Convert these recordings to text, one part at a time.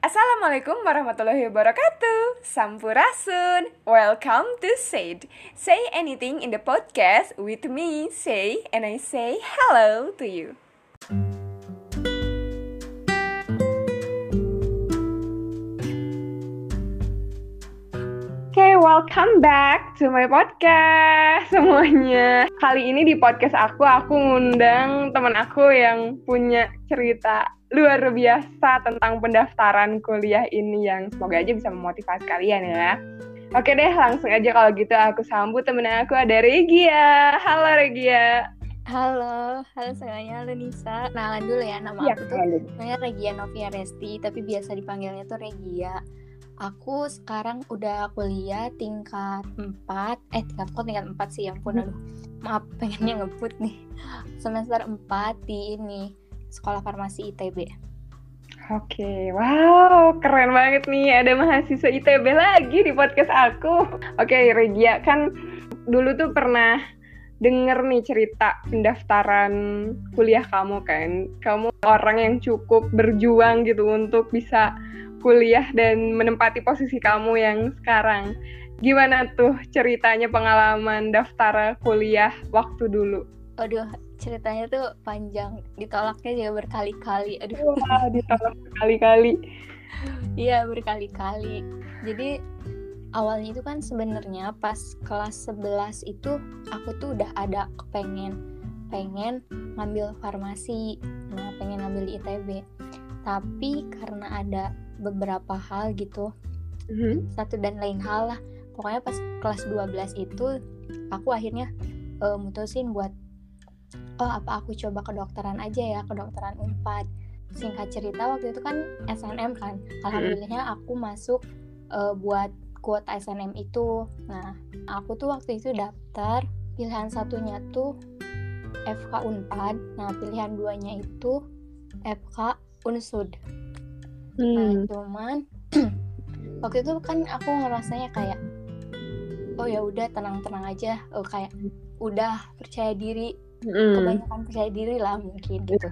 Assalamualaikum warahmatullahi wabarakatuh. Sampurasun. Welcome to Said. Say anything in the podcast with me. Say and I say hello to you. Okay, welcome back to my podcast semuanya. Kali ini di podcast aku, aku ngundang teman aku yang punya cerita luar biasa tentang pendaftaran kuliah ini yang semoga aja bisa memotivasi kalian ya. Oke deh, langsung aja kalau gitu aku sambut temen aku ada Regia. Halo Regia. Halo, halo semuanya, halo Nisa. Kenalan dulu ya, nama ya, aku tuh namanya Regia Novia Resti, tapi biasa dipanggilnya tuh Regia aku sekarang udah kuliah tingkat 4 eh tingkat kok tingkat 4 sih yang pun aduh maaf pengennya ngebut nih semester 4 di ini sekolah farmasi ITB Oke, okay. wow, keren banget nih ada mahasiswa ITB lagi di podcast aku. Oke, okay, Regia kan dulu tuh pernah denger nih cerita pendaftaran kuliah kamu kan. Kamu orang yang cukup berjuang gitu untuk bisa kuliah dan menempati posisi kamu yang sekarang. Gimana tuh ceritanya pengalaman daftar kuliah waktu dulu? Aduh, ceritanya tuh panjang. Ditolaknya juga berkali-kali. Aduh. Wah, ditolak berkali-kali. Iya, berkali-kali. Jadi awalnya itu kan sebenarnya pas kelas 11 itu aku tuh udah ada kepengen pengen ngambil farmasi. Nah, pengen ngambil ITB. Tapi karena ada beberapa hal gitu mm-hmm. satu dan lain hal lah pokoknya pas kelas 12 itu aku akhirnya uh, mutusin buat oh apa aku coba kedokteran aja ya kedokteran unpad. Singkat cerita waktu itu kan SNM kan. Alhamdulillahnya aku masuk uh, buat kuota SNM itu. Nah aku tuh waktu itu daftar pilihan satunya tuh FK Unpad. Nah pilihan duanya itu FK Unsud. Nah, hmm. nah cuman waktu itu kan aku ngerasanya kayak oh ya udah tenang-tenang aja. Oh kayak udah percaya diri hmm. kebanyakan percaya diri lah mungkin gitu.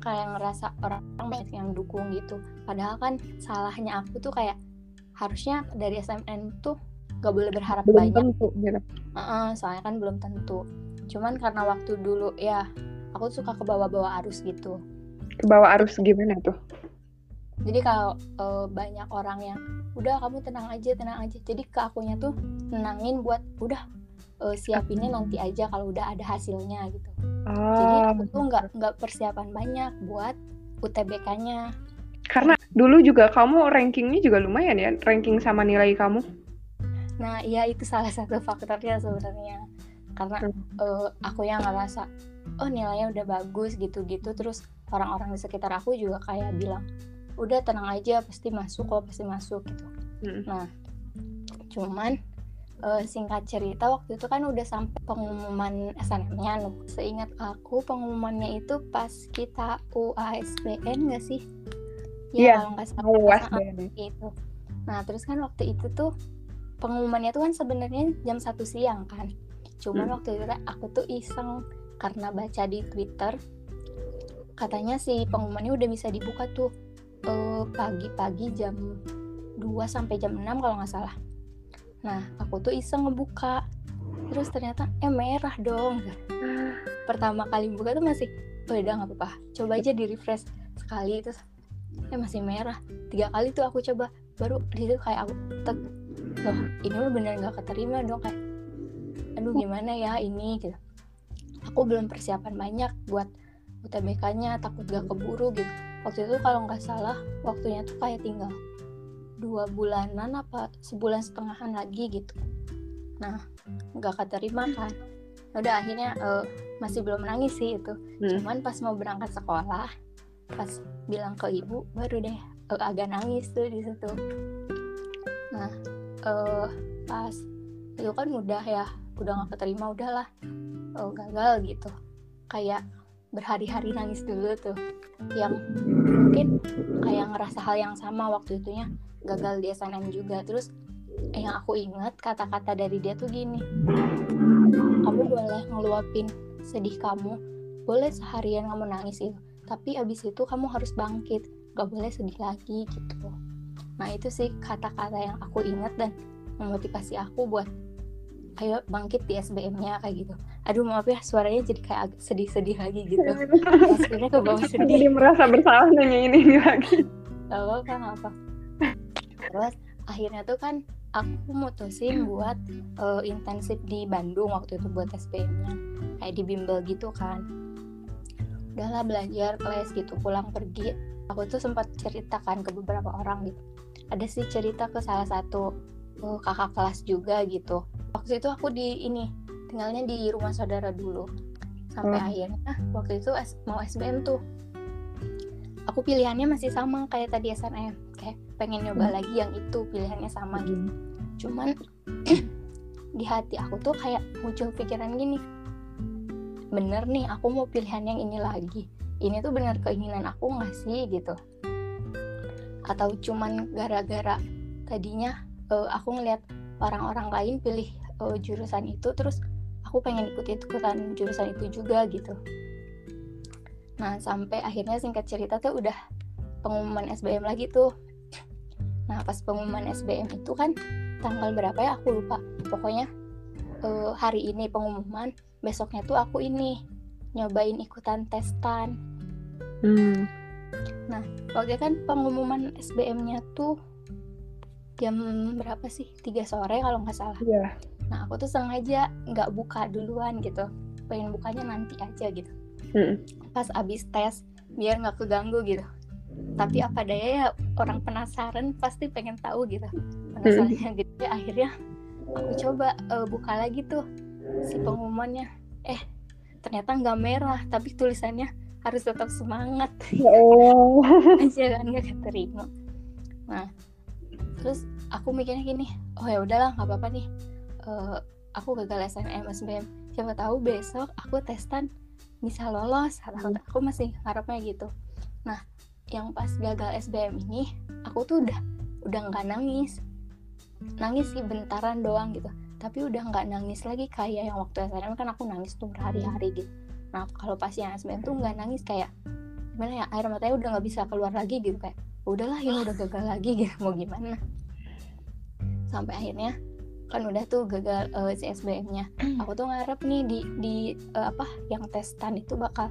Kayak ngerasa orang banyak yang dukung gitu. Padahal kan salahnya aku tuh kayak harusnya dari SMN tuh gak boleh berharap belum banyak. tentu, gitu. uh -uh, soalnya kan belum tentu. Cuman karena waktu dulu ya aku suka ke bawah-bawah arus gitu. Ke bawah arus gimana tuh? Jadi kalau uh, banyak orang yang udah kamu tenang aja tenang aja. Jadi ke akunya tuh nenangin buat udah uh, siapinnya nanti aja kalau udah ada hasilnya gitu. Oh. jadi aku tuh nggak nggak persiapan banyak buat UTBK-nya karena dulu juga kamu rankingnya juga lumayan ya ranking sama nilai kamu. Nah iya itu salah satu faktornya sebenarnya. Karena uh, aku yang ngerasa oh nilainya udah bagus gitu-gitu. Terus orang-orang di sekitar aku juga kayak bilang udah tenang aja pasti masuk kok pasti masuk gitu. Hmm. nah cuman uh, singkat cerita waktu itu kan udah sampai pengumuman SNM-nya loh. Seingat aku pengumumannya itu pas kita UASBN gak sih? Ya yeah, kalau nggak salah UASBN itu. Nah terus kan waktu itu tuh pengumumannya tuh kan sebenarnya jam satu siang kan. Cuman hmm. waktu itu aku tuh iseng karena baca di Twitter katanya sih pengumumannya udah bisa dibuka tuh pagi-pagi uh, jam 2 sampai jam 6 kalau nggak salah. Nah, aku tuh iseng ngebuka. Terus ternyata eh merah dong. Pertama kali buka tuh masih oh udah nggak apa-apa. Coba aja di refresh sekali terus eh masih merah. Tiga kali tuh aku coba baru di situ kayak aku tek loh ini lo bener nggak keterima dong kayak aduh gimana ya ini gitu aku belum persiapan banyak buat UTBK-nya takut gak keburu gitu waktu itu kalau nggak salah waktunya tuh kayak tinggal dua bulanan apa sebulan setengahan lagi gitu. Nah nggak keterima kan. Udah akhirnya uh, masih belum nangis sih itu. Hmm. cuman pas mau berangkat sekolah pas bilang ke ibu baru deh uh, agak nangis tuh di situ. Nah uh, pas itu kan udah ya udah nggak keterima udahlah. Uh, gagal gitu. Kayak berhari-hari nangis dulu tuh. Yang mungkin kayak ngerasa hal yang sama waktu itunya gagal di SNM juga. Terus yang aku ingat kata-kata dari dia tuh gini kamu boleh ngeluapin sedih kamu boleh seharian kamu nangis itu tapi abis itu kamu harus bangkit gak boleh sedih lagi gitu. Nah itu sih kata-kata yang aku ingat dan memotivasi aku buat ayo bangkit di SBM-nya kayak gitu. Aduh maaf ya suaranya jadi kayak agak sedih-sedih lagi gitu. Sebenarnya ke bawah sedih. Jadi merasa bersalah nanya ini, lagi. Gak apa apa terus akhirnya tuh kan aku mutusin buat uh, intensif di Bandung waktu itu buat SBM-nya kayak di bimbel gitu kan. Udahlah belajar kelas gitu pulang pergi. Aku tuh sempat ceritakan ke beberapa orang gitu. Ada sih cerita ke salah satu uh, kakak kelas juga gitu waktu itu aku di ini tinggalnya di rumah saudara dulu. Sampai hmm. akhirnya waktu itu mau SBM tuh. Aku pilihannya masih sama kayak tadi SNM kayak pengen nyoba hmm. lagi yang itu pilihannya sama gitu. Hmm. cuman di hati aku tuh kayak muncul pikiran gini. Bener nih aku mau pilihan yang ini lagi. Ini tuh bener keinginan aku nggak sih gitu. Atau cuman gara-gara tadinya uh, aku ngeliat orang-orang lain pilih uh, jurusan itu terus aku pengen ikut ikutan jurusan itu juga gitu. Nah sampai akhirnya singkat cerita tuh udah pengumuman SBM lagi tuh. Nah pas pengumuman SBM itu kan tanggal berapa ya? Aku lupa. Pokoknya uh, hari ini pengumuman besoknya tuh aku ini nyobain ikutan testan. Hmm. nah waktu kan pengumuman SBM-nya tuh jam berapa sih? Tiga sore kalau nggak salah. Yeah. Nah aku tuh sengaja nggak buka duluan gitu. Pengen bukanya nanti aja gitu. Hmm. pas abis tes biar nggak keganggu gitu. Tapi apa daya ya orang penasaran pasti pengen tahu gitu. Penasarannya hmm. gitu ya akhirnya aku coba uh, buka lagi tuh si pengumumannya. Eh ternyata nggak merah tapi tulisannya harus tetap semangat. Oh. aja kan nggak keterima. Nah terus aku mikirnya gini oh ya udahlah nggak apa-apa nih uh, aku gagal SNM SBM siapa tahu besok aku testan bisa lolos hmm. aku masih harapnya gitu. Nah yang pas gagal SBM ini aku tuh udah udah nggak nangis. Nangis sih bentaran doang gitu. Tapi udah nggak nangis lagi kayak yang waktu SNM kan aku nangis tuh berhari-hari gitu. Nah kalau pas yang SBM tuh nggak nangis kayak gimana ya air matanya udah nggak bisa keluar lagi gitu kayak udahlah yang udah gagal lagi gitu mau gimana? Sampai akhirnya kan udah tuh gagal uh, si SBM-nya aku tuh ngarep nih di di uh, apa yang testan itu bakal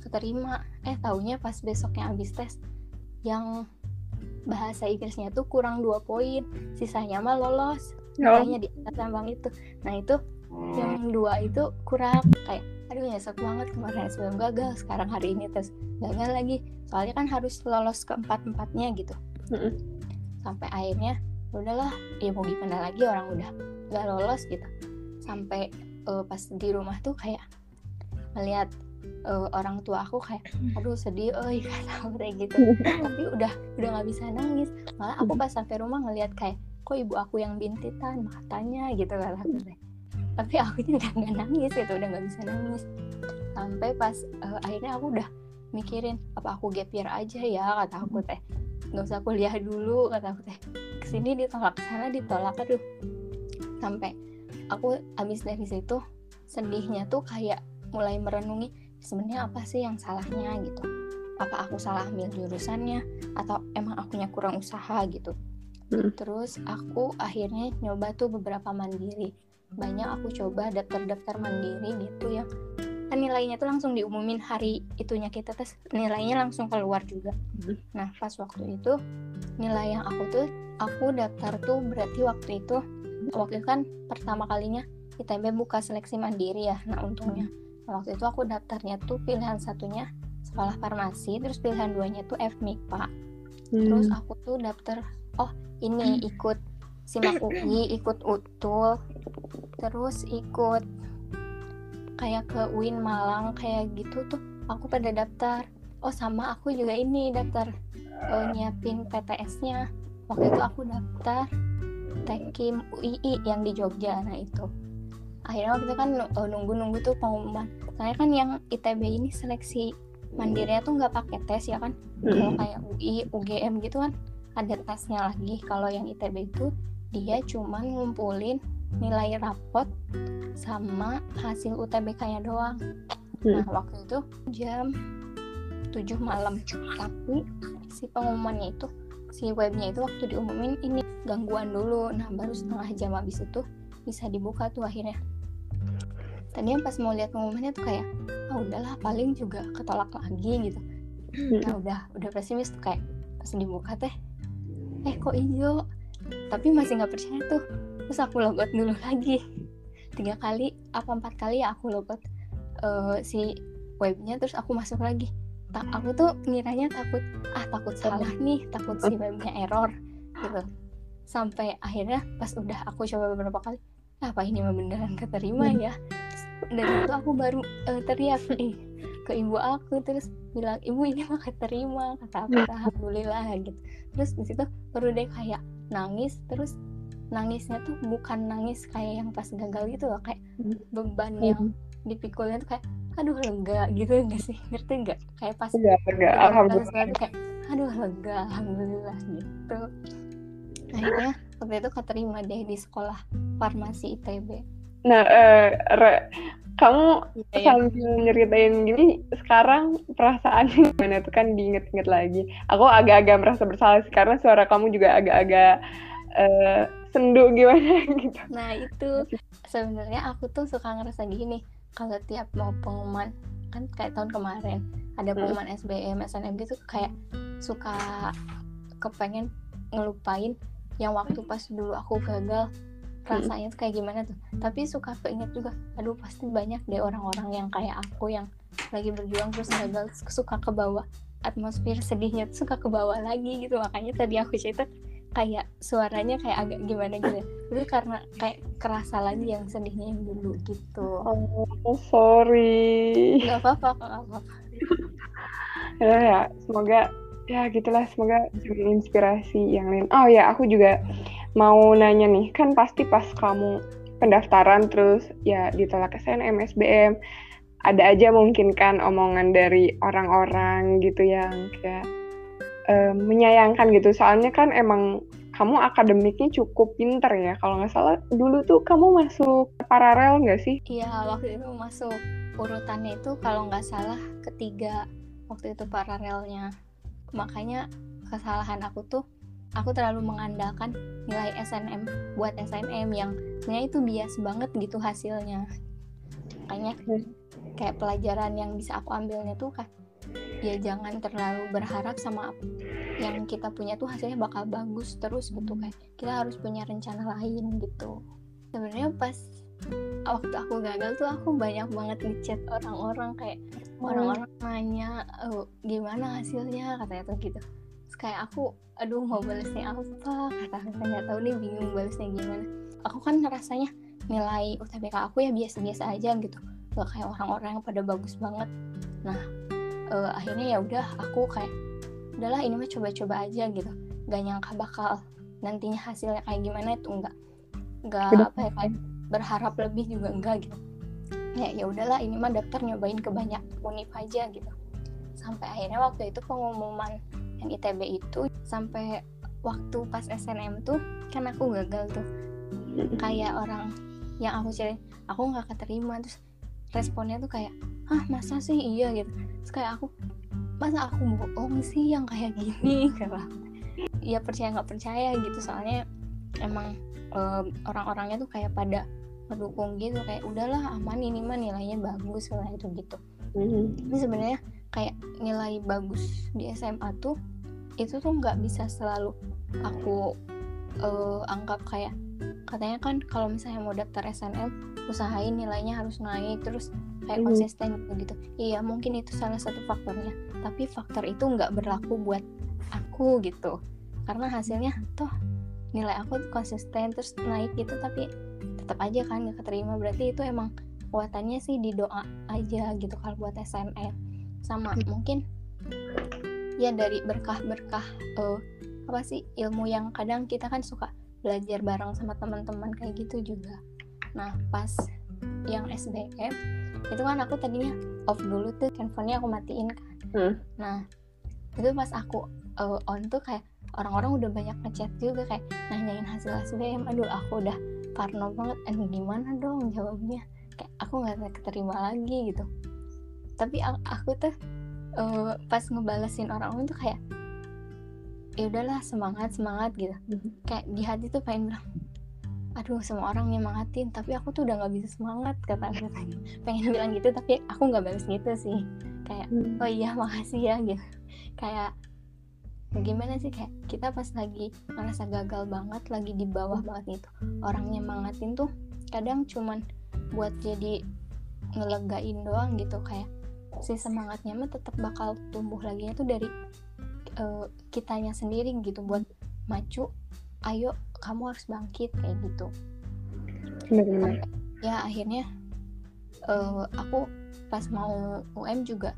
keterima. Eh taunya pas besoknya habis tes yang bahasa Inggrisnya tuh kurang dua poin sisanya mah lolos. Makanya di atas lambang itu. Nah itu yang dua itu kurang. Kayak aduh nyesek banget kemarin SBM gagal. Sekarang hari ini tes gagal lagi. Soalnya kan harus lolos ke empat empatnya gitu sampai akhirnya udahlah ya mau gimana lagi orang udah gak lolos gitu. Sampai uh, pas di rumah tuh kayak melihat uh, orang tua aku kayak aduh sedih oh kata kayak gitu. Tapi udah udah nggak bisa nangis. Malah aku pas sampai rumah ngelihat kayak kok ibu aku yang bintitan matanya gitu lah tapi aku udah nggak nangis gitu udah nggak bisa nangis. Sampai pas uh, akhirnya aku udah mikirin apa aku gap year aja ya kata aku teh nggak usah kuliah dulu kata aku teh. Ke sini ditolak sana ditolak. Aduh. Sampai aku abis dari situ sedihnya tuh kayak mulai merenungi sebenarnya apa sih yang salahnya? gitu. Apa aku salah ambil jurusannya? Atau emang akunya kurang usaha gitu. Hmm. terus aku akhirnya nyoba tuh beberapa mandiri. Banyak aku coba daftar-daftar mandiri gitu yang nilainya tuh langsung diumumin hari itunya kita tes nilainya langsung keluar juga hmm. nah pas waktu itu nilai yang aku tuh aku daftar tuh berarti waktu itu waktu itu kan pertama kalinya ITB buka seleksi mandiri ya nah untungnya nah, waktu itu aku daftarnya tuh pilihan satunya sekolah farmasi terus pilihan duanya tuh FMIPA hmm. terus aku tuh daftar oh ini ikut simak UI ikut utul terus ikut kayak ke UIN Malang kayak gitu tuh aku pada daftar. Oh sama aku juga ini daftar uh, nyiapin PTS-nya waktu itu aku daftar Tekim UII yang di Jogja nah itu. Akhirnya waktu itu kan uh, nunggu-nunggu tuh pengumuman. Soalnya kan yang ITB ini seleksi mandirinya tuh nggak pakai tes ya kan? Kalau kayak UI UGM gitu kan ada tesnya lagi. Kalau yang ITB itu dia cuman ngumpulin nilai rapot sama hasil UTBK-nya doang. Hmm. Nah, waktu itu jam 7 malam. Tapi si pengumumannya itu si webnya itu waktu diumumin ini gangguan dulu nah baru setengah jam habis itu bisa dibuka tuh akhirnya tadinya pas mau lihat pengumumannya tuh kayak ah oh, udahlah paling juga ketolak lagi gitu nah udah udah pesimis tuh kayak pas dibuka teh eh kok hijau tapi masih nggak percaya tuh terus aku logot dulu lagi. Tiga kali apa empat kali ya aku logot uh, si webnya terus aku masuk lagi. Tak aku tuh ngiranya takut ah takut salah nih takut si webnya error gitu. Sampai akhirnya pas udah aku coba beberapa kali apa ini beneran keterima ya? Dan itu aku baru uh, teriak nih ke ibu aku terus bilang ibu ini mah keterima kata aku alhamdulillah gitu. Terus di situ baru deh kayak nangis terus nangisnya tuh bukan nangis kayak yang pas gagal gitu loh kayak beban yang dipikulnya tuh kayak aduh lega gitu enggak sih? Ngerti enggak kayak pas enggak enggak alhamdulillah. kayak aduh lega alhamdulillah gitu. Akhirnya waktu itu keterima deh di sekolah farmasi ITB nah uh, Re, kamu ya, sambil ya. nyeritain gini sekarang perasaannya gimana tuh? Kan diinget-inget lagi. Aku agak-agak merasa bersalah sih karena suara kamu juga agak-agak uh, sendu gimana gitu nah itu sebenarnya aku tuh suka ngerasa gini kalau tiap mau pengumuman kan kayak tahun kemarin ada hmm. pengumuman hmm. SBM SNM gitu kayak suka kepengen ngelupain yang waktu pas dulu aku gagal rasanya tuh kayak gimana tuh tapi suka keinget juga aduh pasti banyak deh orang-orang yang kayak aku yang lagi berjuang terus gagal suka ke bawah atmosfer sedihnya tuh suka ke bawah lagi gitu makanya tadi aku cerita kayak suaranya kayak agak gimana gitu. Itu karena kayak kerasa lagi yang sedihnya yang dulu gitu. Oh sorry. Nggak apa-apa nggak apa-apa. Ya, ya semoga ya gitulah semoga inspirasi yang lain. Oh ya aku juga mau nanya nih, kan pasti pas kamu pendaftaran terus ya ditolak SNM, SBM, ada aja mungkin kan omongan dari orang-orang gitu yang kayak uh, menyayangkan gitu. Soalnya kan emang kamu akademiknya cukup pinter ya. Kalau nggak salah dulu tuh kamu masuk paralel nggak sih? Iya, waktu itu masuk urutannya itu kalau nggak salah ketiga waktu itu paralelnya. Makanya kesalahan aku tuh aku terlalu mengandalkan nilai SNM buat SNM yang sebenarnya itu bias banget gitu hasilnya makanya kayak pelajaran yang bisa aku ambilnya tuh kan ya jangan terlalu berharap sama yang kita punya tuh hasilnya bakal bagus terus gitu kayak kita harus punya rencana lain gitu. Sebenarnya pas waktu aku gagal tuh aku banyak banget ngechat orang-orang kayak orang-orang nanya oh, gimana hasilnya? Katanya tuh gitu. Terus kayak aku aduh mau balesnya apa? Kata kata nggak tahu nih bingung balesnya gimana. Aku kan ngerasanya nilai UTBK aku ya biasa-biasa aja gitu. Gak kayak orang-orang yang pada bagus banget. Nah uh, akhirnya ya udah aku kayak udahlah ini mah coba-coba aja gitu. Gak nyangka bakal nantinya hasilnya kayak gimana itu enggak enggak apa ya kayak berharap lebih juga enggak gitu. Ya ya udahlah ini mah daftar nyobain ke banyak univ aja gitu. Sampai akhirnya waktu itu pengumuman yang ITB itu sampai waktu pas SNM tuh kan aku gagal tuh. Kayak orang yang aku cari aku nggak keterima terus responnya tuh kayak ah masa sih? Iya gitu. Terus kayak aku masa aku bohong sih yang kayak gini? Karena ya percaya nggak percaya gitu. Soalnya emang um, orang-orangnya tuh kayak pada mendukung gitu kayak udahlah aman ini mah nilainya bagus lah itu gitu. Mm-hmm. ini sebenarnya kayak nilai bagus di SMA tuh itu tuh nggak bisa selalu aku uh, anggap kayak katanya kan kalau misalnya mau daftar SNM usahain nilainya harus naik terus kayak mm-hmm. konsisten gitu, gitu iya mungkin itu salah satu faktornya. Tapi faktor itu nggak berlaku buat aku gitu. Karena hasilnya toh nilai aku konsisten terus naik gitu tapi tetap aja kan nggak keterima. Berarti itu emang kuatannya sih di doa aja gitu kalau buat SNM sama hmm. mungkin ya dari berkah-berkah uh, apa sih ilmu yang kadang kita kan suka belajar bareng sama teman-teman kayak gitu juga. Nah pas yang SBM itu kan aku tadinya off dulu tuh handphonenya aku matiin kan. Hmm. nah itu pas aku uh, on tuh kayak orang-orang udah banyak ngechat juga kayak nanyain hasil SBM aduh aku udah parno banget eh gimana dong jawabnya? Kayak aku nggak keterima lagi gitu. Tapi aku tuh uh, pas ngebalesin orang-orang tuh kayak ya udahlah semangat semangat gitu. Kayak di hati tuh pengen bilang aduh semua orang nyemangatin tapi aku tuh udah nggak bisa semangat kata aku. Pengen bilang gitu tapi aku nggak balas gitu sih. Kayak oh iya makasih ya gitu. Kayak gimana sih kayak kita pas lagi merasa gagal banget lagi di bawah banget gitu. Orang nyemangatin tuh kadang cuman buat jadi ngelegain doang gitu. Kayak si semangatnya mah tetap bakal tumbuh lagi itu dari uh, kitanya sendiri gitu buat maju ayo kamu harus bangkit kayak gitu. Benar ya akhirnya uh, aku pas mau UM juga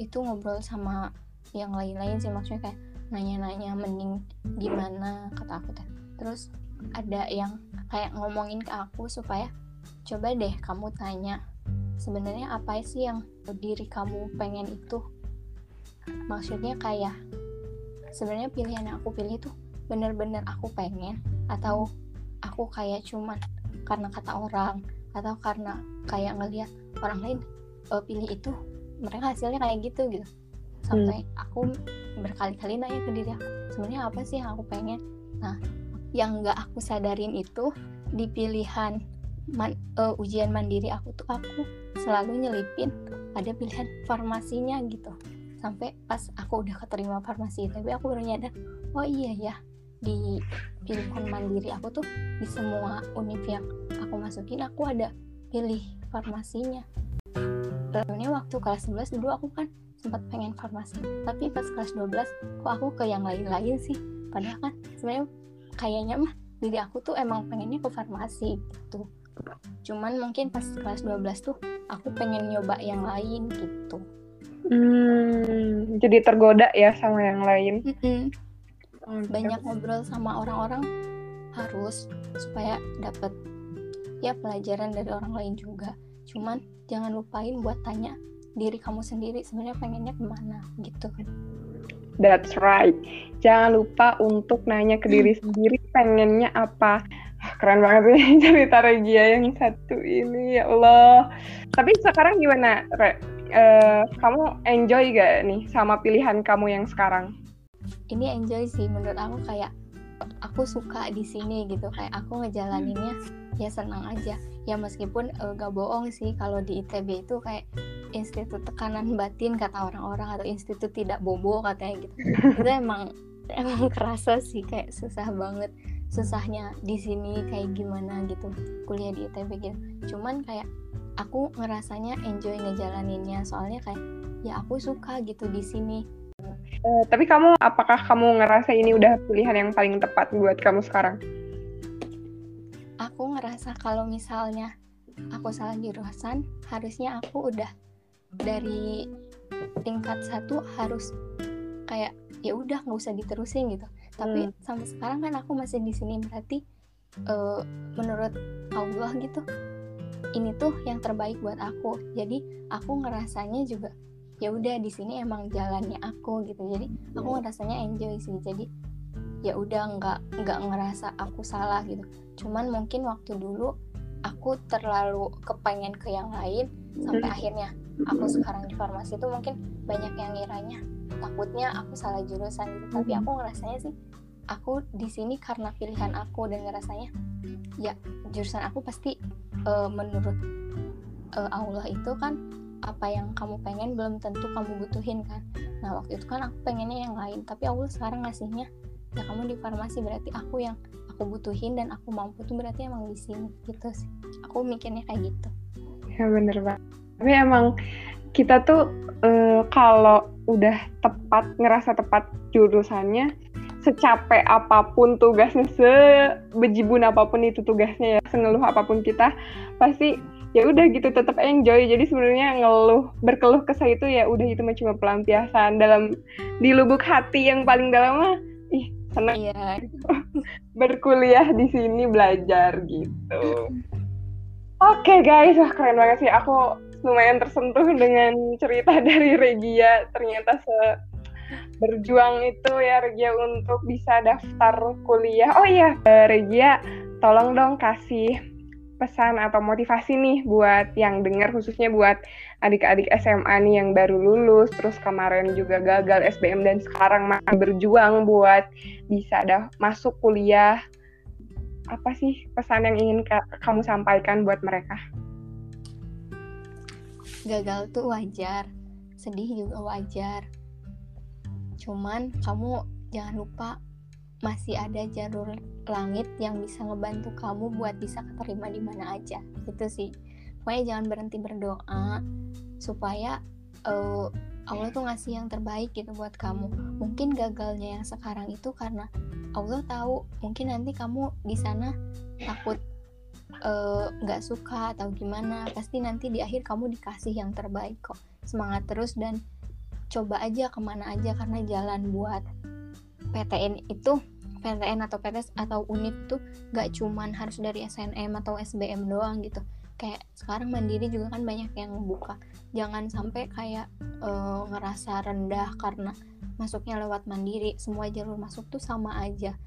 itu ngobrol sama yang lain-lain sih maksudnya kayak nanya-nanya mending gimana kata aku teh. Terus ada yang kayak ngomongin ke aku supaya coba deh kamu tanya sebenarnya apa sih yang diri kamu pengen itu? Maksudnya kayak sebenarnya pilihan yang aku pilih tuh bener-bener aku pengen atau aku kayak cuman karena kata orang atau karena kayak ngelihat orang lain uh, pilih itu mereka hasilnya kayak gitu gitu. Sampai hmm. aku berkali-kali nanya ke diri aku sebenarnya apa sih yang aku pengen? Nah yang nggak aku sadarin itu di pilihan man, uh, ujian mandiri aku tuh aku selalu nyelipin ada pilihan farmasinya gitu sampai pas aku udah keterima farmasi tapi aku baru nyadar oh iya ya di pilihan mandiri aku tuh di semua univ yang aku masukin aku ada pilih farmasinya. Sebenarnya waktu kelas 11 dulu aku kan sempat pengen farmasi tapi pas kelas 12 kok aku ke yang lain-lain sih. Padahal kan sebenarnya kayaknya mah diri aku tuh emang pengennya ke farmasi gitu. Cuman mungkin pas kelas 12 tuh aku pengen nyoba yang lain gitu hmm, jadi tergoda ya sama yang lain mm -hmm banyak ngobrol sama orang-orang harus supaya dapat ya pelajaran dari orang lain juga cuman jangan lupain buat tanya diri kamu sendiri sebenarnya pengennya ke mana gitu kan That's right. Jangan lupa untuk nanya ke diri hmm. sendiri pengennya apa. Ah, keren banget nih cerita Regia yang satu ini ya Allah. Tapi sekarang gimana, Re? Uh, kamu enjoy gak nih sama pilihan kamu yang sekarang? ini enjoy sih menurut aku kayak aku suka di sini gitu. Kayak aku ngejalaninnya ya senang aja. Ya meskipun uh, gak bohong sih kalau di ITB itu kayak institut tekanan batin kata orang-orang atau institut tidak bobo katanya gitu. Itu emang emang kerasa sih kayak susah banget. Susahnya di sini kayak gimana gitu kuliah di ITB gitu. Cuman kayak aku ngerasanya enjoy ngejalaninnya soalnya kayak ya aku suka gitu di sini Uh, tapi kamu, apakah kamu ngerasa ini udah pilihan yang paling tepat buat kamu sekarang? Aku ngerasa kalau misalnya aku salah jurusan, harusnya aku udah dari tingkat satu harus kayak ya udah nggak usah diterusin gitu. Tapi hmm. sampai sekarang kan aku masih di sini berarti uh, menurut Allah gitu ini tuh yang terbaik buat aku. Jadi aku ngerasanya juga ya udah di sini emang jalannya aku gitu jadi aku iya. ngerasanya enjoy sih jadi ya udah nggak nggak ngerasa aku salah gitu cuman mungkin waktu dulu aku terlalu kepengen ke yang lain sampai hmm. akhirnya aku sekarang di farmasi itu mungkin banyak yang ngiranya takutnya aku salah jurusan gitu tapi aku ngerasanya sih aku di sini karena pilihan aku dan ngerasanya ya jurusan aku pasti uh, menurut uh, Allah itu kan apa yang kamu pengen belum tentu kamu butuhin kan. Nah waktu itu kan aku pengennya yang lain tapi Allah sekarang ngasihnya ya kamu di farmasi berarti aku yang aku butuhin dan aku mampu tuh berarti emang di sini gitu sih. Aku mikirnya kayak gitu. Ya bener banget. Tapi emang kita tuh uh, kalau udah tepat ngerasa tepat jurusannya secapek apa pun tugasnya sebejibun apa pun itu tugasnya ya sengeluh apa pun kita pasti ya udah gitu tetap enjoy. Jadi sebenarnya ngeluh berkeluh kesah itu ya udah itu cuma pelampiasan. Dalam di lubuk hati yang paling dalam mah ih senang iya. berkuliah di sini belajar gitu. Oke okay, guys. Wah keren banget sih. Aku lumayan tersentuh dengan cerita dari Regia. Ternyata se berjuang itu ya Regia untuk bisa daftar kuliah oh iya Regia tolong dong kasih pesan atau motivasi nih buat yang dengar khususnya buat adik-adik SMA nih yang baru lulus terus kemarin juga gagal SBM dan sekarang masih berjuang buat bisa dah masuk kuliah apa sih pesan yang ingin kamu sampaikan buat mereka? Gagal tuh wajar, sedih juga wajar. Cuman kamu jangan lupa masih ada jalur langit yang bisa ngebantu kamu buat bisa keterima di mana aja. Gitu sih. Pokoknya jangan berhenti berdoa supaya uh, Allah tuh ngasih yang terbaik gitu buat kamu. Mungkin gagalnya yang sekarang itu karena Allah tahu mungkin nanti kamu di sana takut eh, nggak uh, suka atau gimana. Pasti nanti di akhir kamu dikasih yang terbaik kok. Semangat terus dan coba aja ke mana aja karena jalan buat PTN itu PTN atau PTS atau UNIT tuh gak cuman harus dari SNM atau SBM doang gitu. Kayak sekarang mandiri juga kan banyak yang buka. Jangan sampai kayak uh, ngerasa rendah karena masuknya lewat mandiri. Semua jalur masuk tuh sama aja.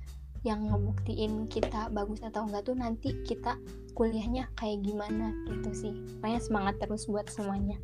Yang ngebuktiin kita bagus atau enggak tuh nanti kita kuliahnya kayak gimana gitu sih. Pokoknya semangat terus buat semuanya